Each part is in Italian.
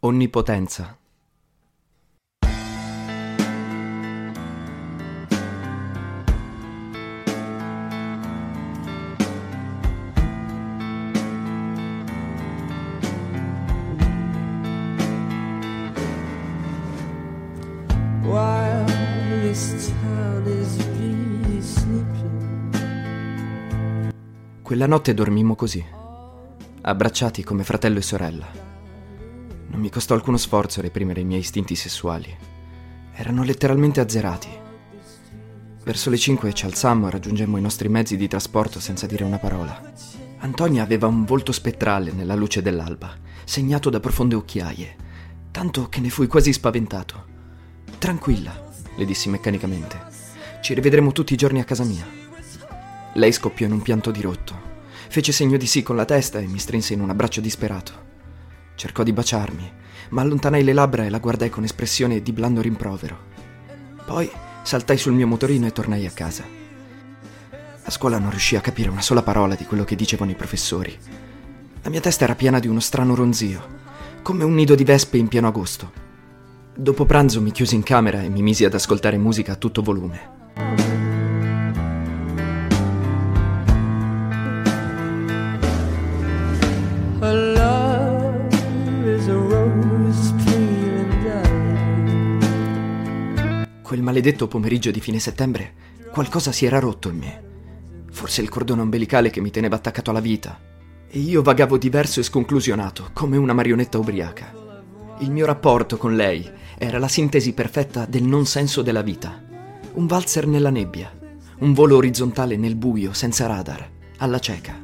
Onnipotenza. Quella notte dormimmo così, abbracciati come fratello e sorella. Non mi costò alcuno sforzo reprimere i miei istinti sessuali. Erano letteralmente azzerati. Verso le 5 ci alzammo e raggiungemmo i nostri mezzi di trasporto senza dire una parola. Antonia aveva un volto spettrale nella luce dell'alba, segnato da profonde occhiaie, tanto che ne fui quasi spaventato. Tranquilla, le dissi meccanicamente. Ci rivedremo tutti i giorni a casa mia. Lei scoppiò in un pianto dirotto. Fece segno di sì con la testa e mi strinse in un abbraccio disperato. Cercò di baciarmi, ma allontanai le labbra e la guardai con espressione di blando rimprovero. Poi saltai sul mio motorino e tornai a casa. A scuola non riuscii a capire una sola parola di quello che dicevano i professori. La mia testa era piena di uno strano ronzio, come un nido di vespe in pieno agosto. Dopo pranzo mi chiusi in camera e mi misi ad ascoltare musica a tutto volume. Quel maledetto pomeriggio di fine settembre qualcosa si era rotto in me. Forse il cordone ombelicale che mi teneva attaccato alla vita. E io vagavo diverso e sconclusionato, come una marionetta ubriaca. Il mio rapporto con lei era la sintesi perfetta del non senso della vita. Un valzer nella nebbia, un volo orizzontale nel buio, senza radar, alla cieca.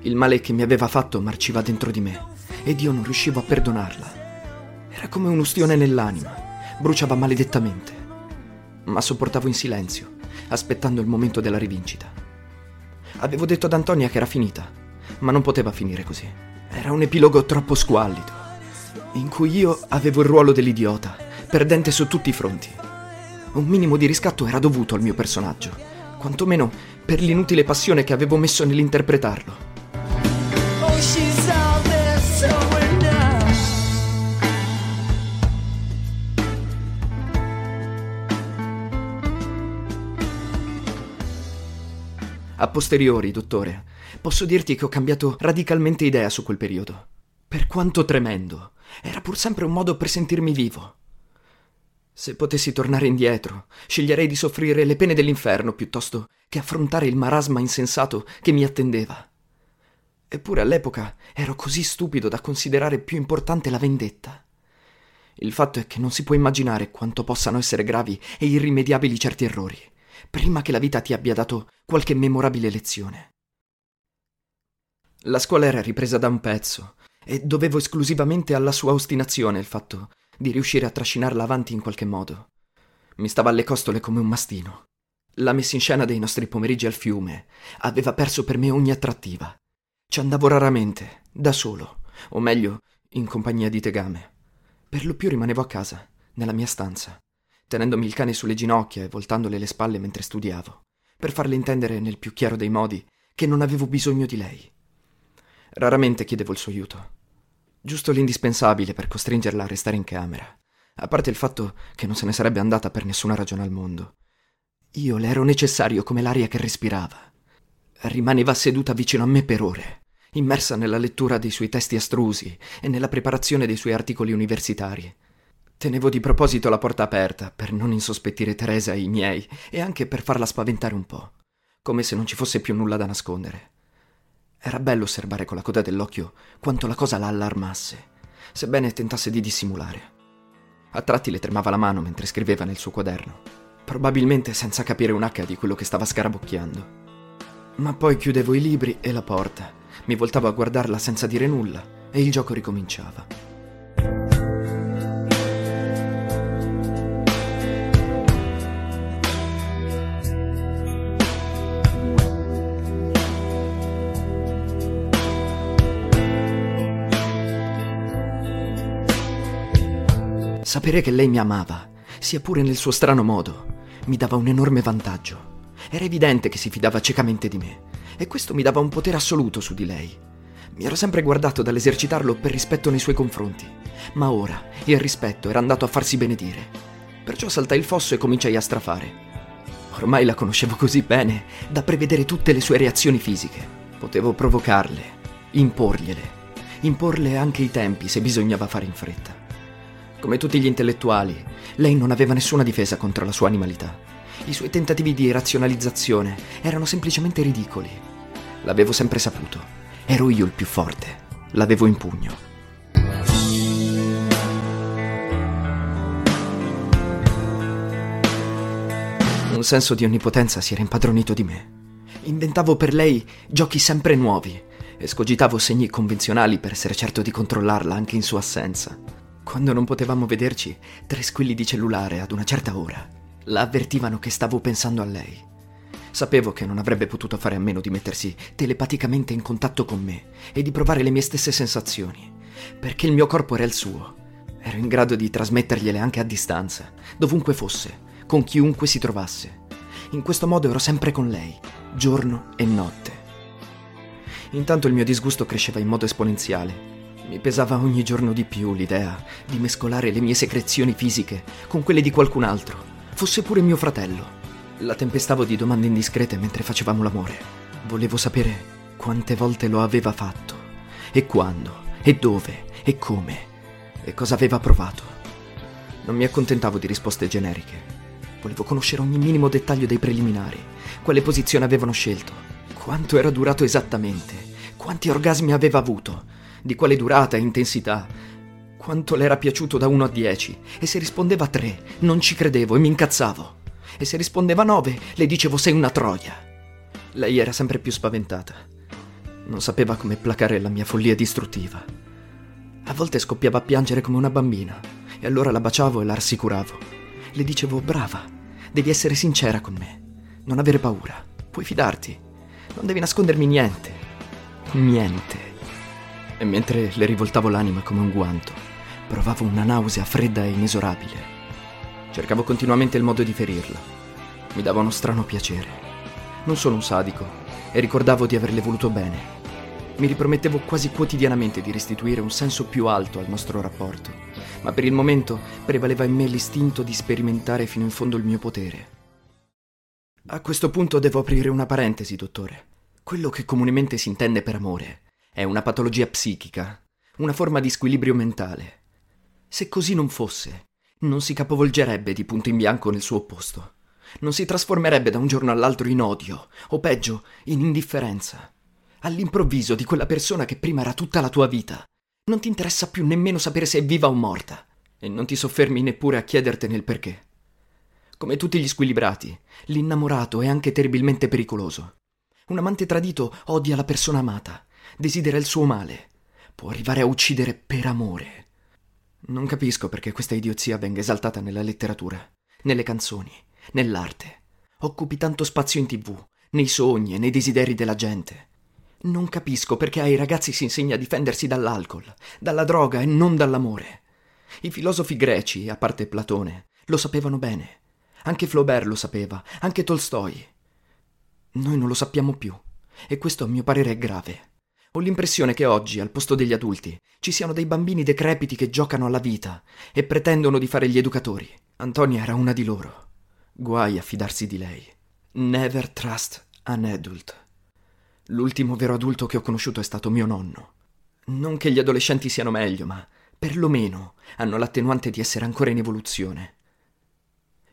Il male che mi aveva fatto marciva dentro di me ed io non riuscivo a perdonarla. Era come un'ustione nell'anima, bruciava maledettamente. Ma sopportavo in silenzio, aspettando il momento della rivincita. Avevo detto ad Antonia che era finita, ma non poteva finire così. Era un epilogo troppo squallido, in cui io avevo il ruolo dell'idiota, perdente su tutti i fronti. Un minimo di riscatto era dovuto al mio personaggio, quantomeno per l'inutile passione che avevo messo nell'interpretarlo. A posteriori, dottore, posso dirti che ho cambiato radicalmente idea su quel periodo. Per quanto tremendo, era pur sempre un modo per sentirmi vivo. Se potessi tornare indietro, sceglierei di soffrire le pene dell'inferno piuttosto che affrontare il marasma insensato che mi attendeva. Eppure all'epoca ero così stupido da considerare più importante la vendetta. Il fatto è che non si può immaginare quanto possano essere gravi e irrimediabili certi errori, prima che la vita ti abbia dato qualche memorabile lezione. La scuola era ripresa da un pezzo e dovevo esclusivamente alla sua ostinazione il fatto di riuscire a trascinarla avanti in qualche modo. Mi stava alle costole come un mastino. La messa in scena dei nostri pomeriggi al fiume aveva perso per me ogni attrattiva. Ci andavo raramente, da solo, o meglio, in compagnia di tegame. Per lo più rimanevo a casa, nella mia stanza, tenendomi il cane sulle ginocchia e voltandole le spalle mentre studiavo, per farle intendere nel più chiaro dei modi che non avevo bisogno di lei. Raramente chiedevo il suo aiuto. Giusto l'indispensabile per costringerla a restare in camera, a parte il fatto che non se ne sarebbe andata per nessuna ragione al mondo. Io le ero necessario come l'aria che respirava. Rimaneva seduta vicino a me per ore, immersa nella lettura dei suoi testi astrusi e nella preparazione dei suoi articoli universitari. Tenevo di proposito la porta aperta per non insospettire Teresa e i miei e anche per farla spaventare un po', come se non ci fosse più nulla da nascondere. Era bello osservare con la coda dell'occhio quanto la cosa la allarmasse, sebbene tentasse di dissimulare. A tratti le tremava la mano mentre scriveva nel suo quaderno, probabilmente senza capire un H di quello che stava scarabocchiando. Ma poi chiudevo i libri e la porta, mi voltavo a guardarla senza dire nulla e il gioco ricominciava. Sapere che lei mi amava, sia pure nel suo strano modo, mi dava un enorme vantaggio. Era evidente che si fidava ciecamente di me e questo mi dava un potere assoluto su di lei. Mi ero sempre guardato dall'esercitarlo per rispetto nei suoi confronti, ma ora il rispetto era andato a farsi benedire. Perciò saltai il fosso e cominciai a strafare. Ormai la conoscevo così bene da prevedere tutte le sue reazioni fisiche. Potevo provocarle, imporgliele, imporle anche i tempi se bisognava fare in fretta. Come tutti gli intellettuali, lei non aveva nessuna difesa contro la sua animalità. I suoi tentativi di razionalizzazione erano semplicemente ridicoli. L'avevo sempre saputo. Ero io il più forte. L'avevo in pugno. Un senso di onnipotenza si era impadronito di me. Inventavo per lei giochi sempre nuovi e scogitavo segni convenzionali per essere certo di controllarla anche in sua assenza. Quando non potevamo vederci, tre squilli di cellulare ad una certa ora la avvertivano che stavo pensando a lei. Sapevo che non avrebbe potuto fare a meno di mettersi telepaticamente in contatto con me e di provare le mie stesse sensazioni, perché il mio corpo era il suo. Ero in grado di trasmettergliele anche a distanza, dovunque fosse, con chiunque si trovasse. In questo modo ero sempre con lei, giorno e notte. Intanto il mio disgusto cresceva in modo esponenziale. Mi pesava ogni giorno di più l'idea di mescolare le mie secrezioni fisiche con quelle di qualcun altro fosse pure mio fratello. La tempestavo di domande indiscrete mentre facevamo l'amore. Volevo sapere quante volte lo aveva fatto, e quando, e dove, e come, e cosa aveva provato. Non mi accontentavo di risposte generiche. Volevo conoscere ogni minimo dettaglio dei preliminari, quale posizione avevano scelto, quanto era durato esattamente, quanti orgasmi aveva avuto, di quale durata e intensità, quanto le era piaciuto da 1 a 10 e se rispondeva 3 non ci credevo e mi incazzavo. E se rispondeva 9 le dicevo sei una troia. Lei era sempre più spaventata. Non sapeva come placare la mia follia distruttiva. A volte scoppiava a piangere come una bambina e allora la baciavo e la rassicuravo. Le dicevo brava, devi essere sincera con me, non avere paura, puoi fidarti, non devi nascondermi niente. Niente. E mentre le rivoltavo l'anima come un guanto, Provavo una nausea fredda e inesorabile. Cercavo continuamente il modo di ferirla. Mi dava uno strano piacere. Non sono un sadico e ricordavo di averle voluto bene. Mi ripromettevo quasi quotidianamente di restituire un senso più alto al nostro rapporto, ma per il momento prevaleva in me l'istinto di sperimentare fino in fondo il mio potere. A questo punto devo aprire una parentesi, dottore. Quello che comunemente si intende per amore è una patologia psichica, una forma di squilibrio mentale. Se così non fosse, non si capovolgerebbe di punto in bianco nel suo opposto. Non si trasformerebbe da un giorno all'altro in odio, o peggio, in indifferenza. All'improvviso di quella persona che prima era tutta la tua vita. Non ti interessa più nemmeno sapere se è viva o morta. E non ti soffermi neppure a chiedertene il perché. Come tutti gli squilibrati, l'innamorato è anche terribilmente pericoloso. Un amante tradito odia la persona amata, desidera il suo male, può arrivare a uccidere per amore. Non capisco perché questa idiozia venga esaltata nella letteratura, nelle canzoni, nell'arte. Occupi tanto spazio in tv, nei sogni e nei desideri della gente. Non capisco perché ai ragazzi si insegna a difendersi dall'alcol, dalla droga e non dall'amore. I filosofi greci, a parte Platone, lo sapevano bene. Anche Flaubert lo sapeva, anche Tolstoi. Noi non lo sappiamo più, e questo a mio parere è grave. Ho l'impressione che oggi, al posto degli adulti, ci siano dei bambini decrepiti che giocano alla vita e pretendono di fare gli educatori. Antonia era una di loro. Guai a fidarsi di lei. Never trust an adult. L'ultimo vero adulto che ho conosciuto è stato mio nonno. Non che gli adolescenti siano meglio, ma perlomeno hanno l'attenuante di essere ancora in evoluzione.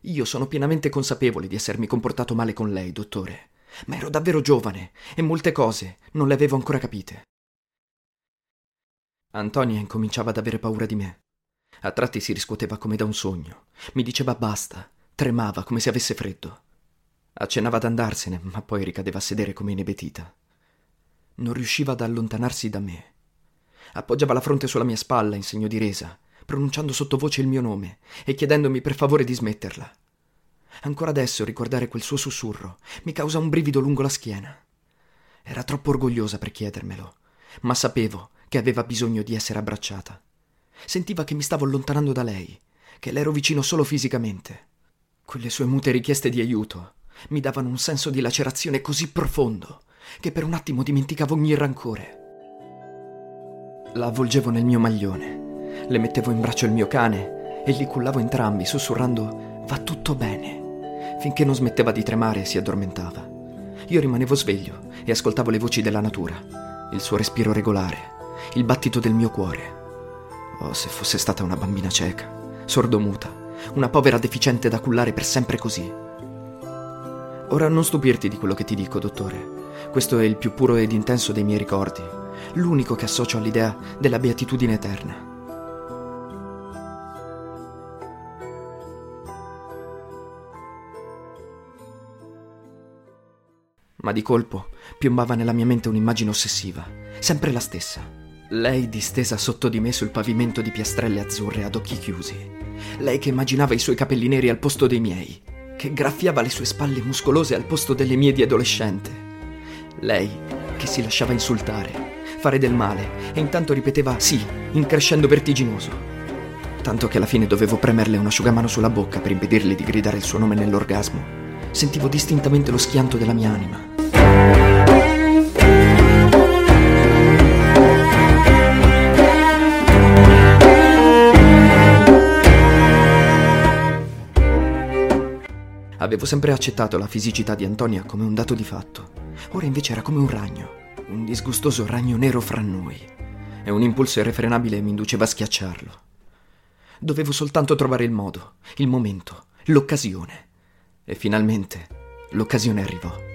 Io sono pienamente consapevole di essermi comportato male con lei, dottore ma ero davvero giovane e molte cose non le avevo ancora capite. Antonia incominciava ad avere paura di me. A tratti si riscuoteva come da un sogno. Mi diceva basta, tremava come se avesse freddo. Accennava ad andarsene, ma poi ricadeva a sedere come inebetita. Non riusciva ad allontanarsi da me. Appoggiava la fronte sulla mia spalla in segno di resa, pronunciando sottovoce il mio nome e chiedendomi per favore di smetterla. Ancora adesso ricordare quel suo sussurro mi causa un brivido lungo la schiena. Era troppo orgogliosa per chiedermelo, ma sapevo che aveva bisogno di essere abbracciata. Sentiva che mi stavo allontanando da lei, che le ero vicino solo fisicamente. Quelle sue mute richieste di aiuto mi davano un senso di lacerazione così profondo che per un attimo dimenticavo ogni rancore. La avvolgevo nel mio maglione, le mettevo in braccio il mio cane e li cullavo entrambi, sussurrando va tutto bene, finché non smetteva di tremare e si addormentava. Io rimanevo sveglio e ascoltavo le voci della natura, il suo respiro regolare, il battito del mio cuore. Oh, se fosse stata una bambina cieca, sordomuta, una povera deficiente da cullare per sempre così. Ora non stupirti di quello che ti dico, dottore. Questo è il più puro ed intenso dei miei ricordi, l'unico che associo all'idea della beatitudine eterna. Ma di colpo piombava nella mia mente un'immagine ossessiva, sempre la stessa. Lei distesa sotto di me sul pavimento di piastrelle azzurre ad occhi chiusi. Lei che immaginava i suoi capelli neri al posto dei miei, che graffiava le sue spalle muscolose al posto delle mie di adolescente. Lei che si lasciava insultare, fare del male e intanto ripeteva sì, in crescendo vertiginoso. Tanto che alla fine dovevo premerle un asciugamano sulla bocca per impedirle di gridare il suo nome nell'orgasmo. Sentivo distintamente lo schianto della mia anima. Avevo sempre accettato la fisicità di Antonia come un dato di fatto. Ora invece era come un ragno, un disgustoso ragno nero fra noi. E un impulso irrefrenabile mi induceva a schiacciarlo. Dovevo soltanto trovare il modo, il momento, l'occasione. E finalmente l'occasione arrivò.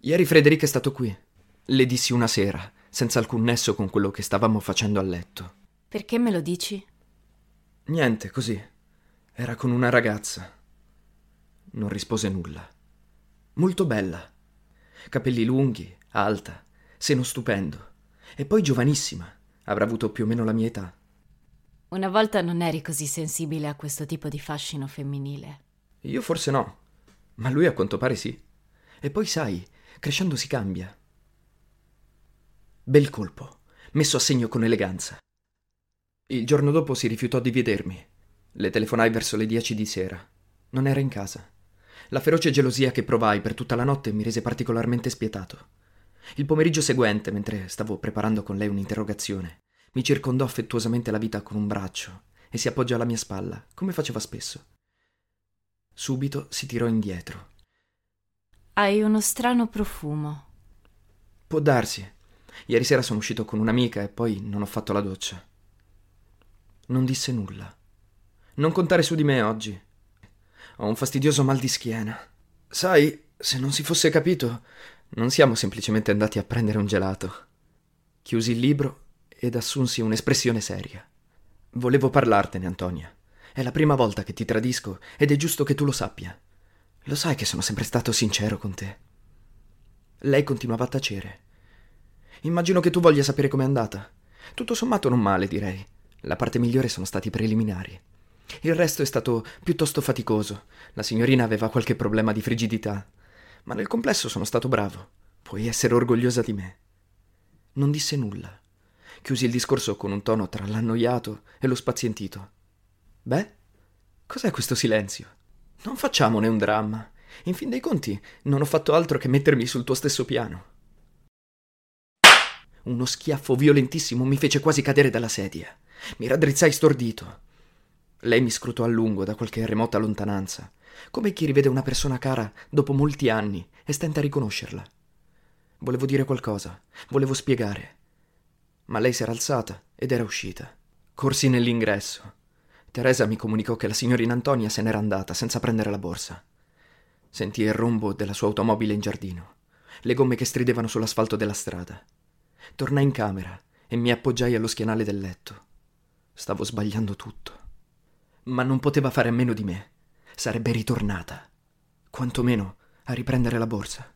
Ieri Frederica è stato qui. Le dissi una sera, senza alcun nesso con quello che stavamo facendo a letto. Perché me lo dici? Niente, così. Era con una ragazza. Non rispose nulla. Molto bella. Capelli lunghi, alta, seno stupendo. E poi giovanissima. Avrà avuto più o meno la mia età. Una volta non eri così sensibile a questo tipo di fascino femminile. Io forse no, ma lui a quanto pare sì. E poi sai, crescendo si cambia. Bel colpo, messo a segno con eleganza. Il giorno dopo si rifiutò di vedermi. Le telefonai verso le dieci di sera. Non era in casa. La feroce gelosia che provai per tutta la notte mi rese particolarmente spietato. Il pomeriggio seguente, mentre stavo preparando con lei un'interrogazione, mi circondò affettuosamente la vita con un braccio e si appoggiò alla mia spalla, come faceva spesso. Subito si tirò indietro. Hai uno strano profumo. Può darsi. Ieri sera sono uscito con un'amica e poi non ho fatto la doccia. Non disse nulla. Non contare su di me oggi. Ho un fastidioso mal di schiena. Sai, se non si fosse capito, non siamo semplicemente andati a prendere un gelato. Chiusi il libro ed assunsi un'espressione seria. Volevo parlartene, Antonia. È la prima volta che ti tradisco ed è giusto che tu lo sappia. Lo sai che sono sempre stato sincero con te. Lei continuava a tacere. Immagino che tu voglia sapere com'è andata. Tutto sommato non male, direi. La parte migliore sono stati i preliminari. Il resto è stato piuttosto faticoso. La signorina aveva qualche problema di frigidità. Ma nel complesso sono stato bravo. Puoi essere orgogliosa di me. Non disse nulla. Chiusi il discorso con un tono tra l'annoiato e lo spazientito. Beh, cos'è questo silenzio? Non facciamone un dramma. In fin dei conti, non ho fatto altro che mettermi sul tuo stesso piano. Uno schiaffo violentissimo mi fece quasi cadere dalla sedia. Mi raddrizzai stordito. Lei mi scrutò a lungo da qualche remota lontananza, come chi rivede una persona cara dopo molti anni e stenta a riconoscerla. Volevo dire qualcosa, volevo spiegare. Ma lei si era alzata ed era uscita. Corsi nell'ingresso. Teresa mi comunicò che la signorina Antonia se n'era andata senza prendere la borsa. Sentii il rombo della sua automobile in giardino, le gomme che stridevano sull'asfalto della strada. Tornai in camera e mi appoggiai allo schienale del letto. Stavo sbagliando tutto. Ma non poteva fare a meno di me. Sarebbe ritornata. Quantomeno a riprendere la borsa.